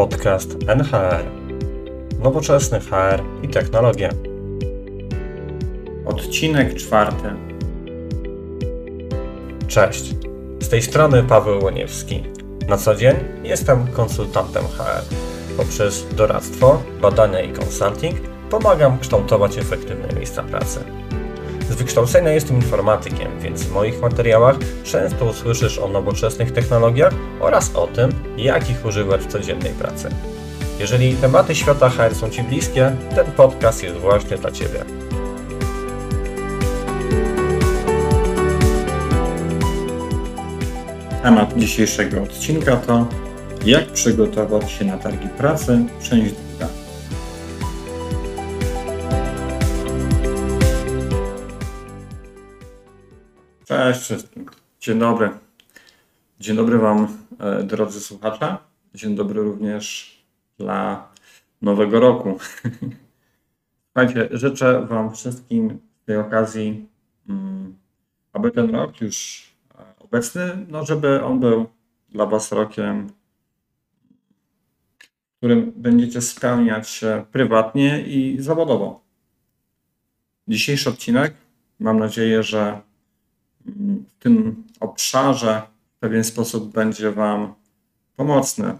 Podcast NHR. Nowoczesny HR i technologie. Odcinek czwarty. Cześć. Z tej strony Paweł Łoniewski. Na co dzień jestem konsultantem HR. Poprzez doradztwo, badania i consulting pomagam kształtować efektywne miejsca pracy. Z wykształcenia jestem informatykiem, więc w moich materiałach często usłyszysz o nowoczesnych technologiach oraz o tym, jak ich używać w codziennej pracy. Jeżeli tematy świata HR są Ci bliskie, ten podcast jest właśnie dla Ciebie. Temat dzisiejszego odcinka to jak przygotować się na targi pracy, część Cześć wszystkim. Dzień dobry. Dzień dobry Wam, e, drodzy słuchacze. Dzień dobry również dla nowego roku. Słuchajcie, życzę Wam wszystkim tej okazji, mm, aby ten rok już e, obecny, no żeby on był dla Was rokiem, w którym będziecie spełniać się prywatnie i zawodowo. Dzisiejszy odcinek, mam nadzieję, że w tym obszarze w pewien sposób będzie Wam pomocny.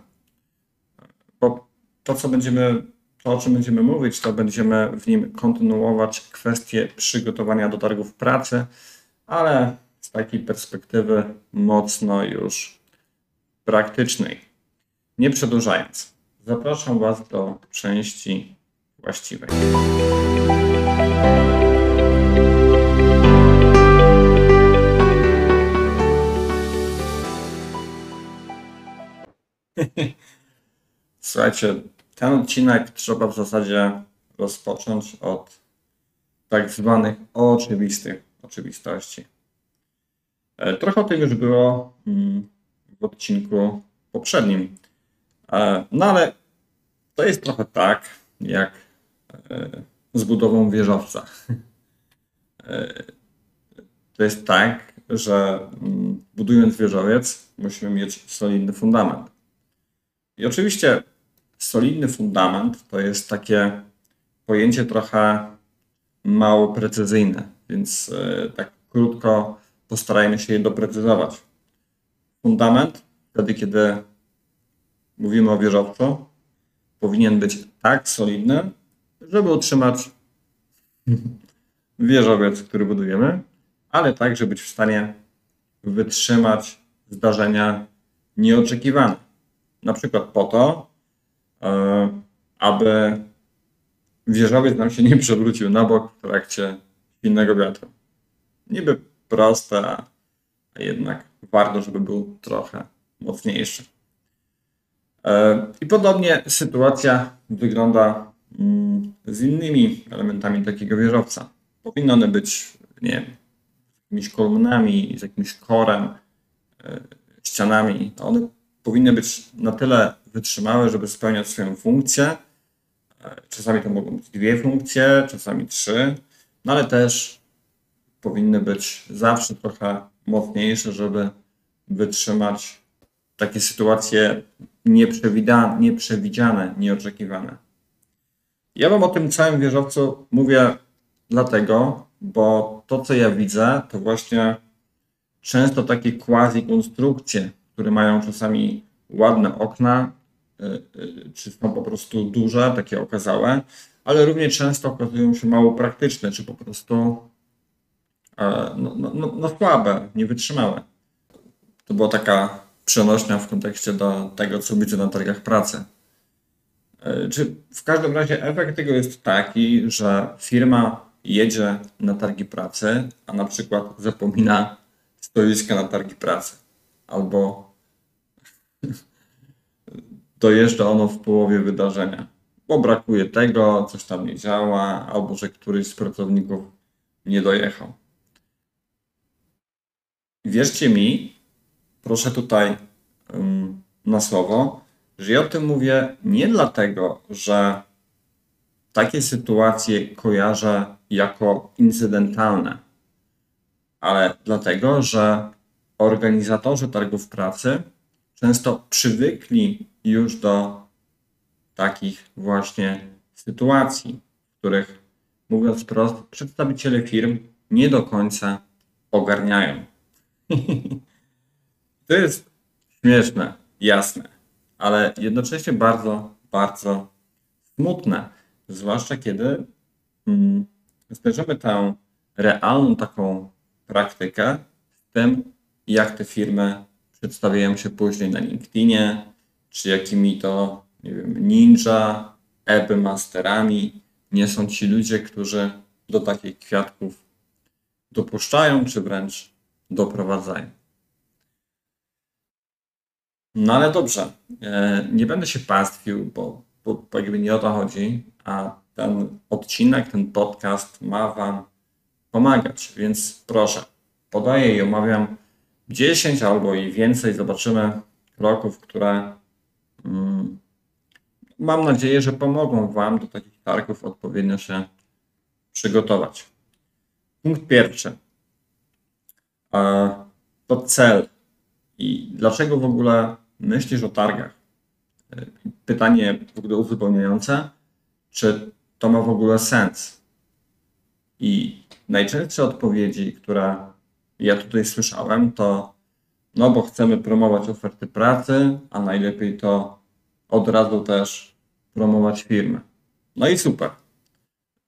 Bo to, co będziemy, to, o czym będziemy mówić, to będziemy w nim kontynuować kwestie przygotowania do targów pracy, ale z takiej perspektywy mocno już praktycznej. Nie przedłużając, zapraszam Was do części właściwej. Słuchajcie, ten odcinek trzeba w zasadzie rozpocząć od tak zwanych oczywistych oczywistości. E, trochę o tym już było mm, w odcinku poprzednim. E, no ale to jest trochę tak, jak e, z budową wieżowca. To jest tak, że mm, budując wieżowiec musimy mieć solidny fundament. I oczywiście solidny fundament to jest takie pojęcie trochę mało precyzyjne, więc e, tak krótko postarajmy się je doprecyzować. Fundament, wtedy kiedy mówimy o wieżowcu, powinien być tak solidny, żeby utrzymać wieżowiec, który budujemy, ale tak, żeby być w stanie wytrzymać zdarzenia nieoczekiwane. Na przykład po to, e, aby wieżowiec nam się nie przewrócił na bok w trakcie silnego wiatru. Niby proste, a jednak warto, żeby był trochę mocniejszy. E, I podobnie sytuacja wygląda mm, z innymi elementami takiego wieżowca. Powinny one być, nie wiem, jakimiś kolumnami, z jakimś korem, e, ścianami. One powinny być na tyle wytrzymałe, żeby spełniać swoją funkcję. Czasami to mogą być dwie funkcje, czasami trzy, no ale też powinny być zawsze trochę mocniejsze, żeby wytrzymać takie sytuacje nieprzewidziane, nieoczekiwane. Ja Wam o tym całym wieżowcu mówię dlatego, bo to, co ja widzę, to właśnie często takie quasi konstrukcje, które mają czasami ładne okna, e, e, czy są po prostu duże, takie okazałe, ale równie często okazują się mało praktyczne, czy po prostu e, no, no, no, no słabe, niewytrzymałe. To była taka przenośnia w kontekście do tego, co widzę na targach pracy. Czy w każdym razie efekt tego jest taki, że firma jedzie na targi pracy, a na przykład zapomina stoiska na targi pracy albo dojeżdża ono w połowie wydarzenia, bo brakuje tego, coś tam nie działa, albo że któryś z pracowników nie dojechał. Wierzcie mi, proszę tutaj um, na słowo, że ja o tym mówię nie dlatego, że takie sytuacje kojarzę jako incydentalne, ale dlatego, że organizatorzy targów pracy często przywykli już do takich właśnie sytuacji, w których, mówiąc wprost, przedstawiciele firm nie do końca ogarniają. to jest śmieszne, jasne, ale jednocześnie bardzo, bardzo smutne, zwłaszcza kiedy mm, zderzymy tę realną taką praktykę z tym, jak te firmy przedstawiają się później na LinkedInie, czy jakimi to, nie wiem, ninja, eby masterami nie są ci ludzie, którzy do takich kwiatków dopuszczają, czy wręcz doprowadzają. No ale dobrze, e, nie będę się pastwił, bo, bo, jakby nie o to chodzi, a ten odcinek, ten podcast ma Wam pomagać, więc proszę, podaję i omawiam 10 albo i więcej, zobaczymy kroków, które mm, mam nadzieję, że pomogą Wam do takich targów odpowiednio się przygotować. Punkt pierwszy. To cel. I dlaczego w ogóle myślisz o targach? Pytanie w ogóle uzupełniające, czy to ma w ogóle sens? I najczęstsze odpowiedzi, które ja tutaj słyszałem, to no bo chcemy promować oferty pracy, a najlepiej to od razu też promować firmę. No i super.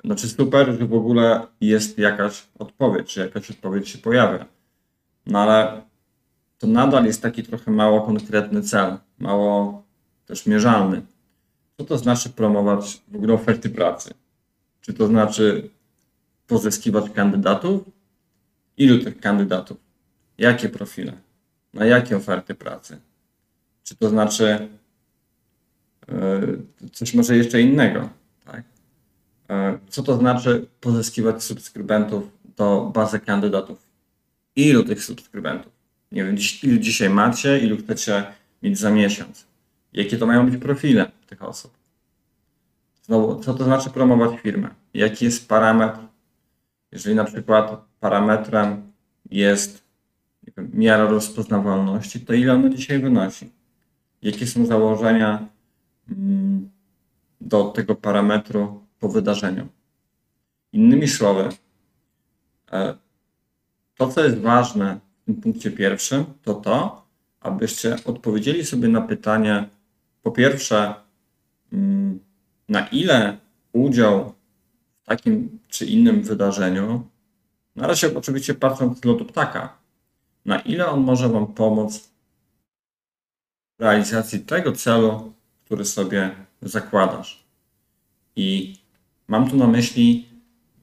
Znaczy super, że w ogóle jest jakaś odpowiedź, że jakaś odpowiedź się pojawia. No ale to nadal jest taki trochę mało konkretny cel, mało też mierzalny. Co to znaczy promować w ogóle oferty pracy? Czy to znaczy pozyskiwać kandydatów? Ilu tych kandydatów? Jakie profile? Na jakie oferty pracy? Czy to znaczy yy, coś może jeszcze innego? Tak? Yy, co to znaczy pozyskiwać subskrybentów do bazy kandydatów? Ilu tych subskrybentów? Nie wiem, ilu dzisiaj macie, ilu chcecie mieć za miesiąc? Jakie to mają być profile tych osób? Znowu, co to znaczy promować firmę? Jaki jest parametr? Jeżeli na przykład parametrem jest miara rozpoznawalności, to ile ona dzisiaj wynosi? Jakie są założenia mm, do tego parametru po wydarzeniu? Innymi słowy, e, to, co jest ważne w tym punkcie pierwszym, to to, abyście odpowiedzieli sobie na pytanie, po pierwsze, mm, na ile udział w takim czy innym wydarzeniu, na razie oczywiście patrząc z lotu ptaka, na ile on może Wam pomóc w realizacji tego celu, który sobie zakładasz. I mam tu na myśli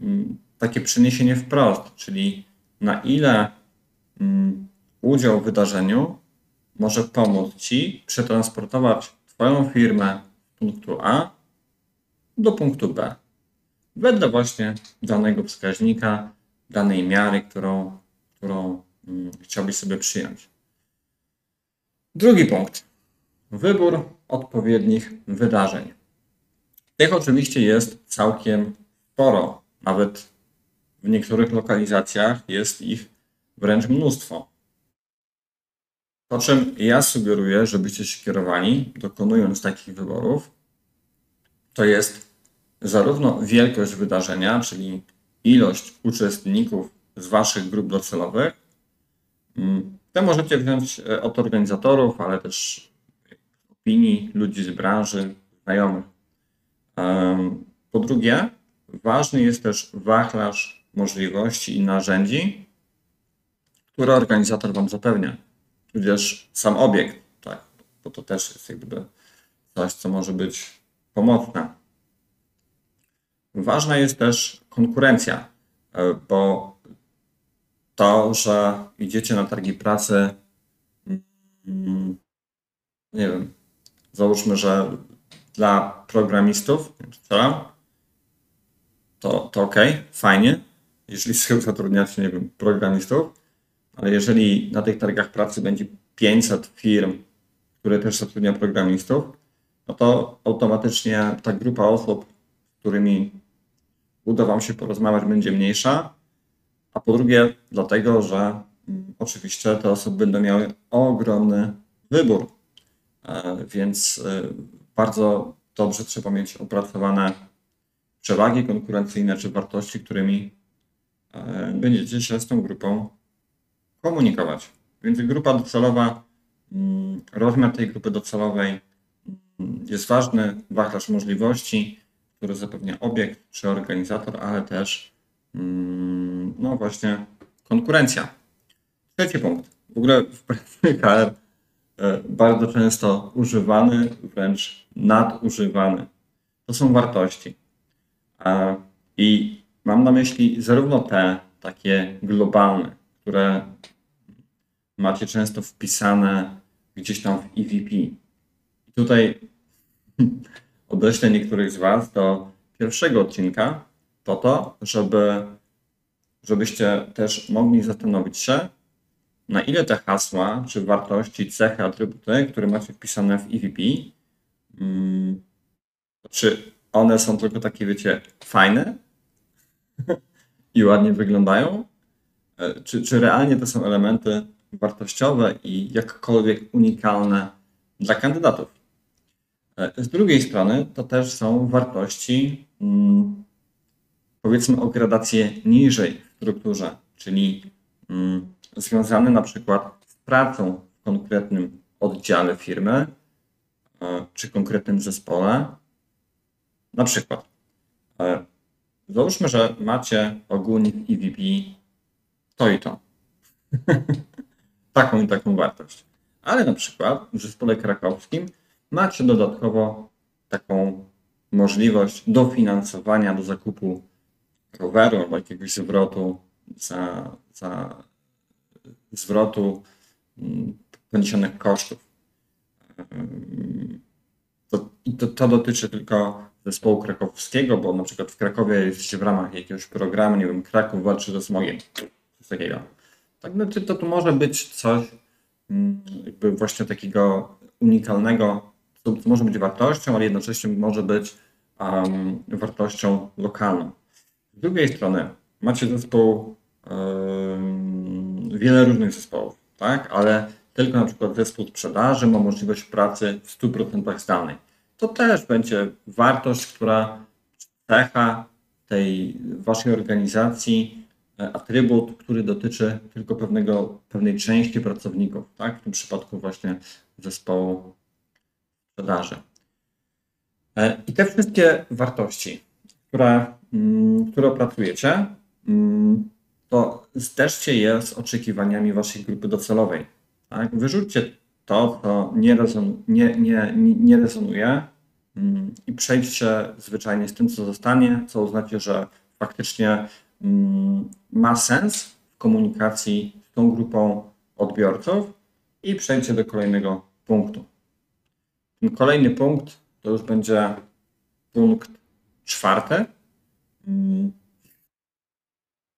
mm, takie przeniesienie wprost, czyli na ile mm, udział w wydarzeniu może pomóc Ci przetransportować Twoją firmę z punktu A do punktu B. Wedle właśnie danego wskaźnika, danej miary, którą, którą mm, chciałbyś sobie przyjąć. Drugi punkt. Wybór odpowiednich wydarzeń. Tych oczywiście jest całkiem sporo. Nawet w niektórych lokalizacjach jest ich wręcz mnóstwo. Po czym ja sugeruję, żebyście się kierowali, dokonując takich wyborów, to jest zarówno wielkość wydarzenia, czyli ilość uczestników z Waszych grup docelowych. Mm, te możecie wziąć e, od organizatorów, ale też opinii ludzi z branży, znajomych. Po drugie, ważny jest też wachlarz możliwości i narzędzi, które organizator Wam zapewnia, tudzież sam obiekt, tak, bo to też jest jakby coś, co może być pomocne. Ważna jest też konkurencja, e, bo to, że idziecie na targi pracy, mm, nie wiem, załóżmy, że dla programistów, to, to ok, fajnie, jeżeli zatrudniacie, nie wiem, programistów, ale jeżeli na tych targach pracy będzie 500 firm, które też zatrudniają programistów, no to automatycznie ta grupa osób, z którymi uda Wam się porozmawiać, będzie mniejsza. A po drugie, dlatego, że mm, oczywiście te osoby będą miały ogromny wybór. E, więc e, bardzo dobrze trzeba mieć opracowane przewagi konkurencyjne czy wartości, którymi e, będziecie się z tą grupą komunikować. Więc grupa docelowa, mm, rozmiar tej grupy docelowej mm, jest ważny, wachlarz możliwości, który zapewnia obiekt czy organizator, ale też mm, no właśnie konkurencja. Trzeci punkt. W ogóle w KR e, bardzo często używany, wręcz nadużywany. To są wartości. I mam na myśli zarówno te takie globalne, które macie często wpisane gdzieś tam w EVP. I tutaj odeślę niektórych z Was do pierwszego odcinka, po to, żeby, żebyście też mogli zastanowić się, na ile te hasła, czy wartości, cechy, atrybuty, które macie wpisane w EVP, hmm, czy one są tylko takie, wiecie, fajne i ładnie wyglądają, e, czy, czy realnie to są elementy wartościowe i jakkolwiek unikalne dla kandydatów. E, z drugiej strony to też są wartości, mm, powiedzmy o gradację niżej w strukturze, czyli mm, związane na przykład z pracą w konkretnym oddziale firmy e, czy konkretnym zespole. Na przykład, e, załóżmy, że macie ogólnik EVP to i to. taką i taką wartość. Ale na przykład w zespole krakowskim macie dodatkowo taką możliwość dofinansowania do zakupu roweru albo jakiegoś zwrotu za, za zwrotu mm, poniesionych kosztów. To, to, to dotyczy tylko zespołu krakowskiego, bo na przykład w Krakowie jesteście w ramach jakiegoś programu, nie wiem, Kraków walczy ze smogiem, coś takiego. Tak, no, to, to może być coś mm, jakby właśnie takiego unikalnego, co, może być wartością, ale jednocześnie może być um, wartością lokalną. Z drugiej strony macie zespół, um, wiele różnych zespołów, tak, ale tylko na przykład zespół sprzedaży ma możliwość pracy w 100% zdalnej. To też będzie wartość, która cecha tej waszej organizacji E, atrybut, który dotyczy tylko pewnego, pewnej części pracowników, tak? w tym przypadku właśnie zespołu sprzedaży. E, I te wszystkie wartości, które, mm, które opracujecie, mm, to zderzcie je z oczekiwaniami waszej grupy docelowej. Tak? Wyrzućcie to, co nie, rezon, nie, nie, nie rezonuje mm, i przejdźcie zwyczajnie z tym, co zostanie, co uznacie, że faktycznie ma sens w komunikacji z tą grupą odbiorców i przejdźcie do kolejnego punktu. Ten kolejny punkt to już będzie punkt czwarty. Mm,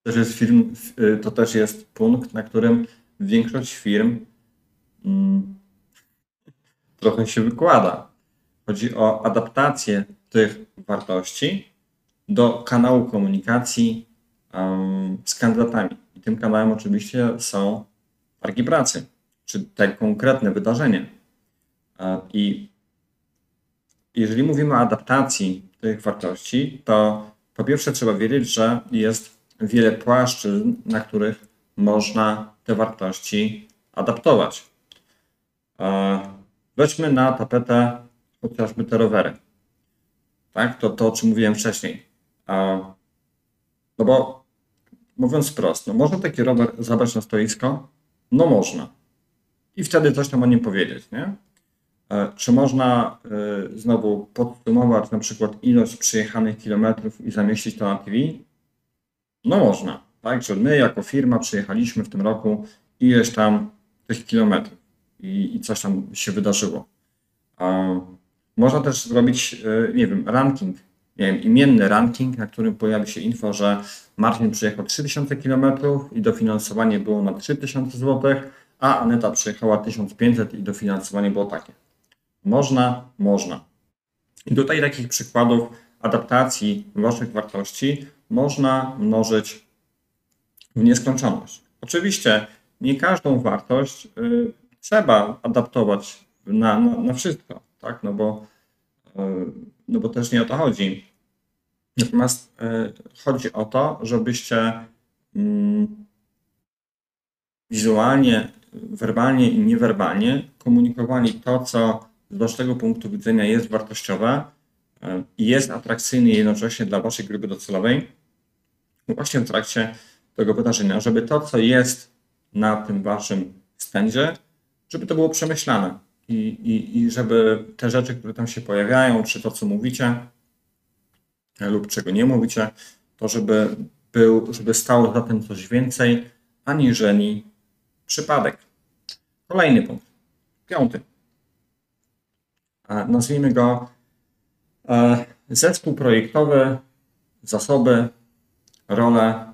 to też jest, firm, y, to też jest punkt, na którym większość firm mm, trochę się wykłada. Chodzi o adaptację tych wartości do kanału komunikacji z kandydatami. I tym kanałem oczywiście są targi pracy, czy te konkretne wydarzenie. I jeżeli mówimy o adaptacji tych wartości, to po pierwsze trzeba wiedzieć, że jest wiele płaszczyzn, na których można te wartości adaptować. Weźmy na tapetę chociażby te rowery. Tak, to to, o czym mówiłem wcześniej. No bo mówiąc prosto, można taki rower zabrać na stoisko? No można. I wtedy coś tam o nim powiedzieć, nie? E, czy można y, znowu podsumować na przykład ilość przyjechanych kilometrów i zamieścić to na TV? No można, tak? Że my jako firma przyjechaliśmy w tym roku ileś tam tych kilometrów i, i coś tam się wydarzyło. można też zrobić, nie wiem, ranking nie wiem, imienny ranking, na którym pojawi się info, że Martin przyjechał 3000 km i dofinansowanie było na 3000 zł, a Aneta przyjechała 1500 i dofinansowanie było takie. Można, można. I tutaj takich przykładów adaptacji waszych wartości można mnożyć w nieskończoność. Oczywiście nie każdą wartość y, trzeba adaptować na, na, na wszystko, tak? No bo no bo też nie o to chodzi. Natomiast e, chodzi o to, żebyście mm, wizualnie, werbalnie i niewerbalnie komunikowali to, co z waszego punktu widzenia jest wartościowe e, i jest atrakcyjne jednocześnie dla waszej grupy docelowej, właśnie w trakcie tego wydarzenia, żeby to, co jest na tym waszym stędzie, żeby to było przemyślane i, i, i żeby te rzeczy, które tam się pojawiają, czy to, co mówicie, lub czego nie mówicie, to żeby, był, żeby stało za tym coś więcej, aniżeli przypadek. Kolejny punkt, piąty. Nazwijmy go e, zespół projektowy, zasoby, role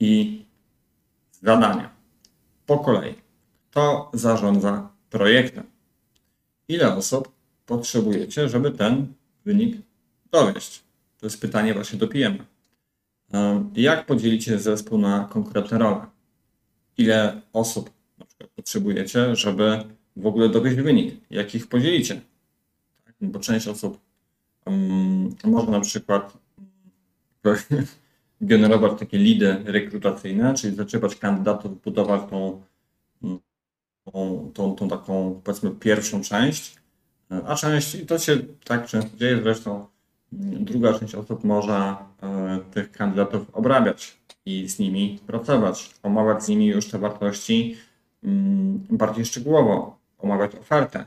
i zadania. Po kolei. Kto zarządza projektem? Ile osób potrzebujecie, żeby ten wynik dowieść? To jest pytanie właśnie do PM. Jak podzielicie zespół na konkretne role? Ile osób na przykład potrzebujecie, żeby w ogóle dowieść wynik? Jak ich podzielicie? Bo część osób um, może na przykład generować takie lidy rekrutacyjne, czyli zaczepać kandydatów, budować tą, tą, tą, tą taką powiedzmy pierwszą część, a część, i to się tak często dzieje zresztą, druga część osób może e, tych kandydatów obrabiać i z nimi pracować, omawiać z nimi już te wartości mm, bardziej szczegółowo, omawiać ofertę,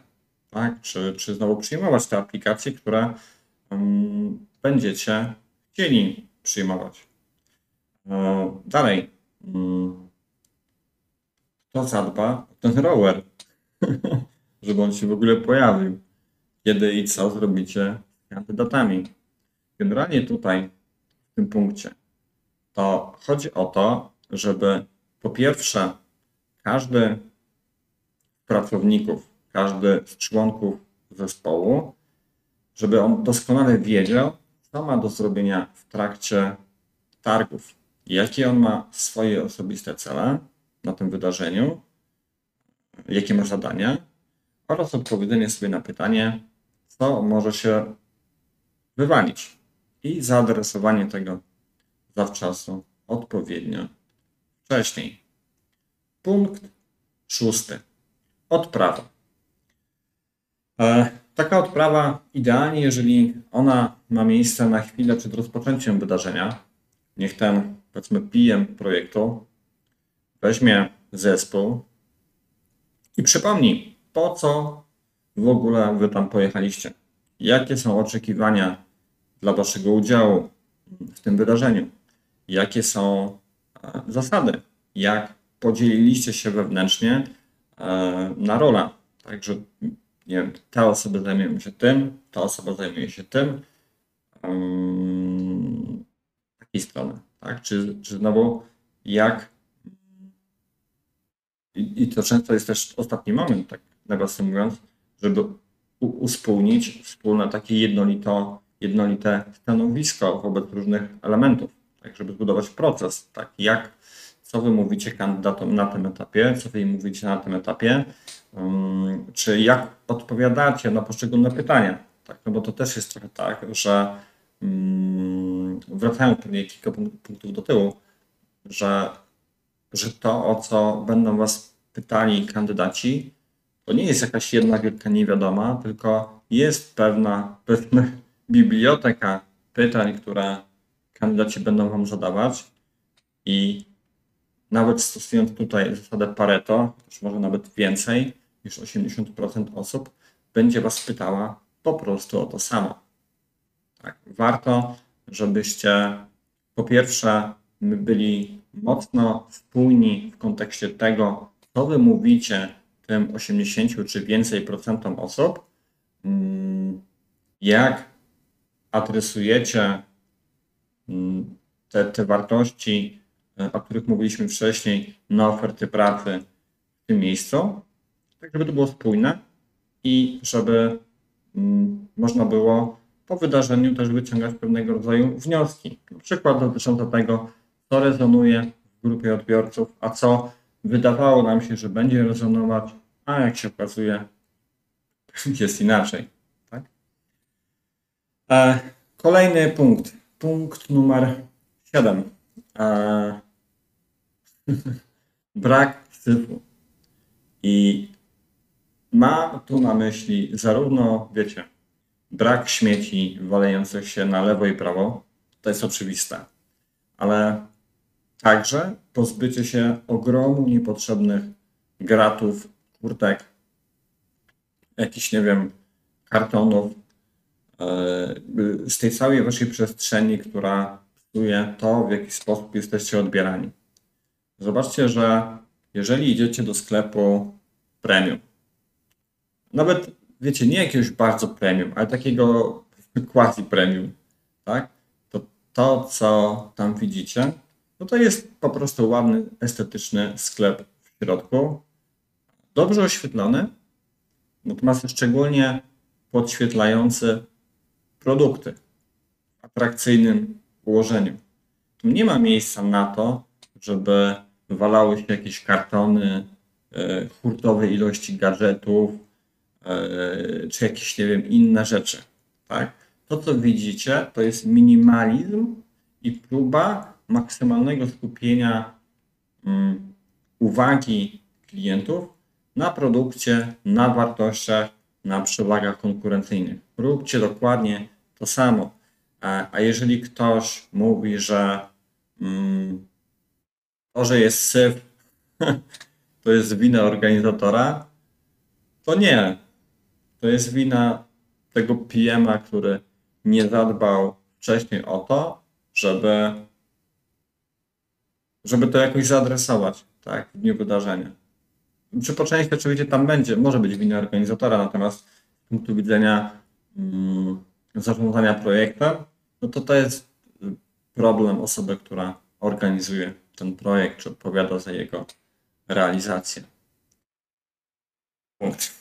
tak? czy, czy znowu przyjmować te aplikacje, które mm, będziecie chcieli przyjmować. E, dalej, mm, kto zadba o ten rower, żeby on się w ogóle pojawił, kiedy i co zrobicie z kandydatami. Generalnie tutaj, w tym punkcie, to chodzi o to, żeby po pierwsze każdy z pracowników, każdy z członków zespołu, żeby on doskonale wiedział, co ma do zrobienia w trakcie targów, jakie on ma swoje osobiste cele na tym wydarzeniu, jakie ma zadania oraz odpowiedzenie sobie na pytanie, co może się wywalić i zaadresowanie tego zawczasu odpowiednio wcześniej. Punkt szósty. Odprawa. E, taka odprawa idealnie, jeżeli ona ma miejsce na chwilę przed rozpoczęciem wydarzenia. Niech ten, powiedzmy, PM projektu weźmie zespół i przypomni, po co w ogóle wy tam pojechaliście. Jakie są oczekiwania dla Waszego udziału w tym wydarzeniu? Jakie są e, zasady? Jak podzieliliście się wewnętrznie e, na rolę? Także nie wiem, te osoby zajmują się tym, ta osoba zajmuje się tym. Um, takiej strony, tak? Czy, czy znowu jak i, i to często jest też ostatni moment, tak nawiasem mówiąc, żeby uspólnić wspólne takie jednolito jednolite stanowisko wobec różnych elementów, tak żeby zbudować proces, tak jak, co wy mówicie kandydatom na tym etapie, co wy im mówicie na tym etapie, um, czy jak odpowiadacie na poszczególne pytania, tak, no bo to też jest trochę tak, że um, wracając pewnie kilka punktów do tyłu, że, że to, o co będą was pytali kandydaci, to nie jest jakaś jedna wielka niewiadoma, tylko jest pewna, pewne biblioteka pytań, które kandydaci będą Wam zadawać i nawet stosując tutaj zasadę Pareto, też może nawet więcej niż 80% osób, będzie Was pytała po prostu o to samo. Tak, warto, żebyście po pierwsze byli mocno spójni w kontekście tego, co Wy mówicie tym 80 czy więcej procentom osób, mm, jak adresujecie mm, te, te wartości, o których mówiliśmy wcześniej, na oferty pracy w tym miejscu, tak żeby to było spójne i żeby mm, można było po wydarzeniu też wyciągać pewnego rodzaju wnioski. Na przykład dotyczące tego, co rezonuje w grupie odbiorców, a co wydawało nam się, że będzie rezonować, a jak się okazuje, jest inaczej. Tak? E, kolejny punkt. Punkt numer 7. Brak syfu. I mam tu na myśli zarówno, wiecie, brak śmieci walejących się na lewo i prawo, to jest oczywiste, ale także pozbycie się ogromu niepotrzebnych gratów, kurtek, jakichś, nie wiem, kartonów, e, z tej całej waszej przestrzeni, która psuje to, w jaki sposób jesteście odbierani. Zobaczcie, że jeżeli idziecie do sklepu premium, nawet wiecie, nie jakiegoś bardzo premium, ale takiego quasi premium, tak? To to, co tam widzicie, no to jest po prostu ładny, estetyczny sklep w środku, dobrze oświetlony, natomiast szczególnie podświetlający produkty w atrakcyjnym ułożeniu. Tu nie ma miejsca na to, żeby walały się jakieś kartony, e, hurtowe ilości gadżetów, e, czy jakieś, nie wiem, inne rzeczy. Tak? To, co widzicie, to jest minimalizm i próba maksymalnego skupienia um, uwagi klientów na produkcie, na wartościach, na przewagach konkurencyjnych. Róbcie dokładnie to samo. A, a jeżeli ktoś mówi, że um, to, że jest syf, to jest wina organizatora, to nie. To jest wina tego PM-a, który nie zadbał wcześniej o to, żeby, żeby to jakoś zaadresować tak, w dniu wydarzenia. Przy po części oczywiście tam będzie, może być wina organizatora, natomiast z punktu widzenia mm, zarządzania projektem, no to to jest problem osoby, która organizuje ten projekt, czy odpowiada za jego realizację. Punkt.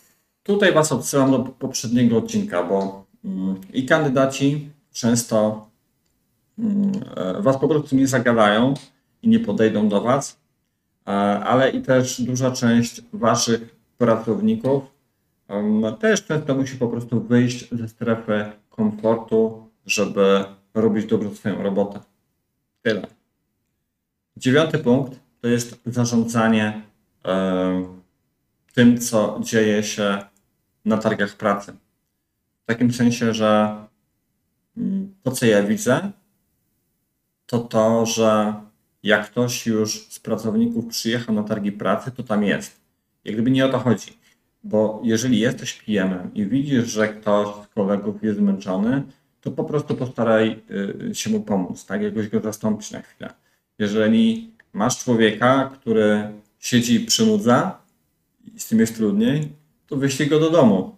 Tutaj Was odsyłam do poprzedniego odcinka, bo mm, i kandydaci często mm, e, Was po prostu nie zagadają i nie podejdą do Was, e, ale i też duża część Waszych pracowników też często musi po prostu wyjść ze strefy komfortu, żeby robić dobrze swoją robotę. Tyle. Dziewiąty punkt to jest zarządzanie tym, co dzieje się na targach pracy. W takim sensie, że mm, to, co ja widzę, to to, że jak ktoś już z pracowników przyjechał na targi pracy, to tam jest. Jak gdyby nie o to chodzi. Bo jeżeli jesteś PM-em i widzisz, że ktoś z kolegów jest zmęczony, to po prostu postaraj y, się mu pomóc, tak? Jakoś go zastąpić na chwilę. Jeżeli masz człowieka, który siedzi i przynudza i z tym jest trudniej, to wyślij go do domu,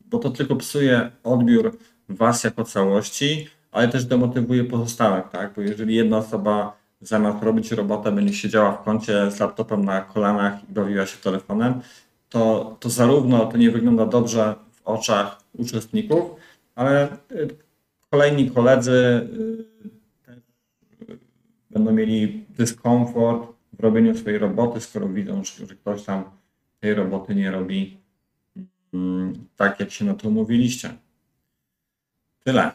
bo to tylko psuje odbiór was jako całości, ale też demotywuje pozostałych, tak? Bo jeżeli jedna osoba zamiast robić robotę będzie siedziała w kącie z laptopem na kolanach i bawiła się telefonem, to, to zarówno to nie wygląda dobrze w oczach uczestników, ale y, kolejni koledzy y, będą mieli dyskomfort w robieniu swojej roboty, skoro widzą, że ktoś tam tej roboty nie robi mm, tak, jak się na to umówiliście. Tyle.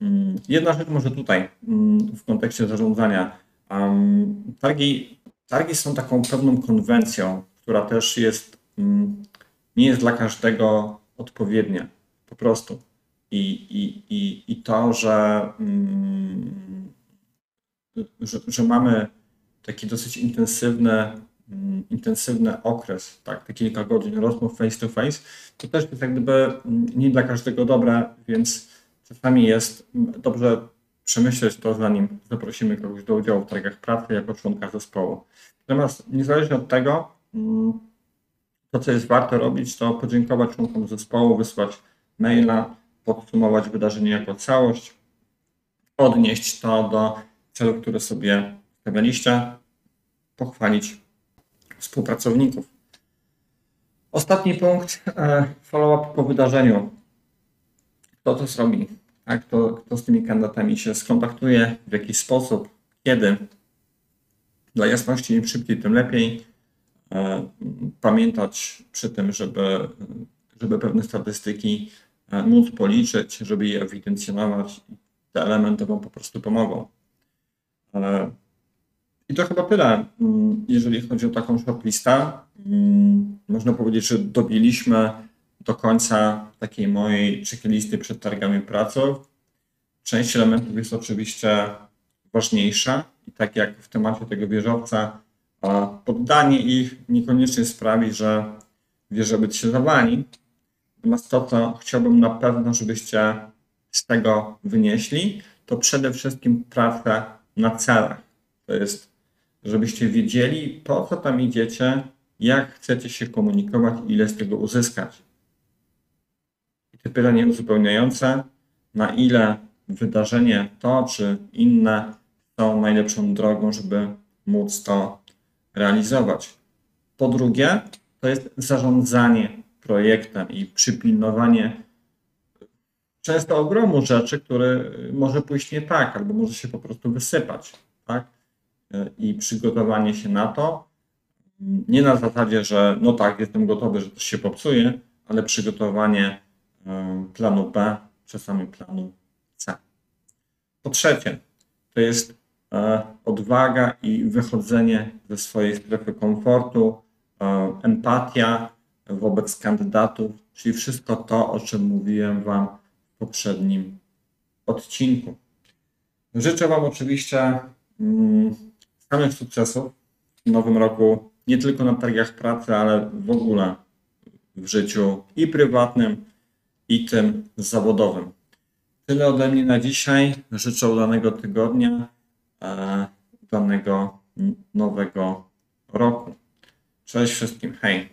Mm, jedna rzecz może tutaj mm, w kontekście zarządzania. Targi, targi są taką pewną konwencją, która też jest, nie jest dla każdego odpowiednia. Po prostu. I, i, i, i to, że że, że mamy taki dosyć intensywny, mm, intensywny okres, tak, te kilka godzin rozmów face to face, to też jest jak gdyby mm, nie dla każdego dobre, więc czasami jest dobrze przemyśleć to, zanim zaprosimy kogoś do udziału w targach pracy jako członka zespołu. Natomiast niezależnie od tego, mm, to co jest warto robić, to podziękować członkom zespołu, wysłać maila, podsumować wydarzenie jako całość, odnieść to do celu, które sobie stawialiście, pochwalić współpracowników. Ostatni punkt, e, follow-up po wydarzeniu. Kto to zrobi? A kto, kto z tymi kandydatami się skontaktuje, w jaki sposób, kiedy? Dla jasności, im szybciej, tym lepiej. E, pamiętać przy tym, żeby, żeby pewne statystyki e, móc policzyć, żeby je ewidencjonować. Te elementy Wam po prostu pomogą. E, I to chyba tyle, mm, jeżeli chodzi o taką shortlistę. Mm, Można powiedzieć, że dobiliśmy do końca takiej mojej checklisty przed targami pracy. Część elementów jest oczywiście ważniejsza i tak jak w temacie tego wieżowca, poddanie ich niekoniecznie sprawi, że być się zawali. Natomiast to, co chciałbym na pewno, żebyście z tego wynieśli, to przede wszystkim pracę na celach. To jest, żebyście wiedzieli, po co tam idziecie, jak chcecie się komunikować i ile z tego uzyskać. I te pytanie uzupełniające, na ile wydarzenie to czy inne są najlepszą drogą, żeby móc to realizować. Po drugie, to jest zarządzanie projektem i przypilnowanie często ogromu rzeczy, które może pójść nie tak, albo może się po prostu wysypać, tak? I przygotowanie się na to, nie na zasadzie, że no tak, jestem gotowy, że coś się popsuje, ale przygotowanie em, planu B, czasami planu C. Po trzecie, to jest odwaga i wychodzenie ze swojej strefy komfortu, empatia wobec kandydatów, czyli wszystko to, o czym mówiłem Wam poprzednim odcinku. Życzę Wam oczywiście mm, samych sukcesów w nowym roku, nie tylko na targach pracy, ale w ogóle w życiu i prywatnym, i tym zawodowym. Tyle ode mnie na dzisiaj. Życzę udanego tygodnia, e, udanego nowego roku. Cześć wszystkim, hej.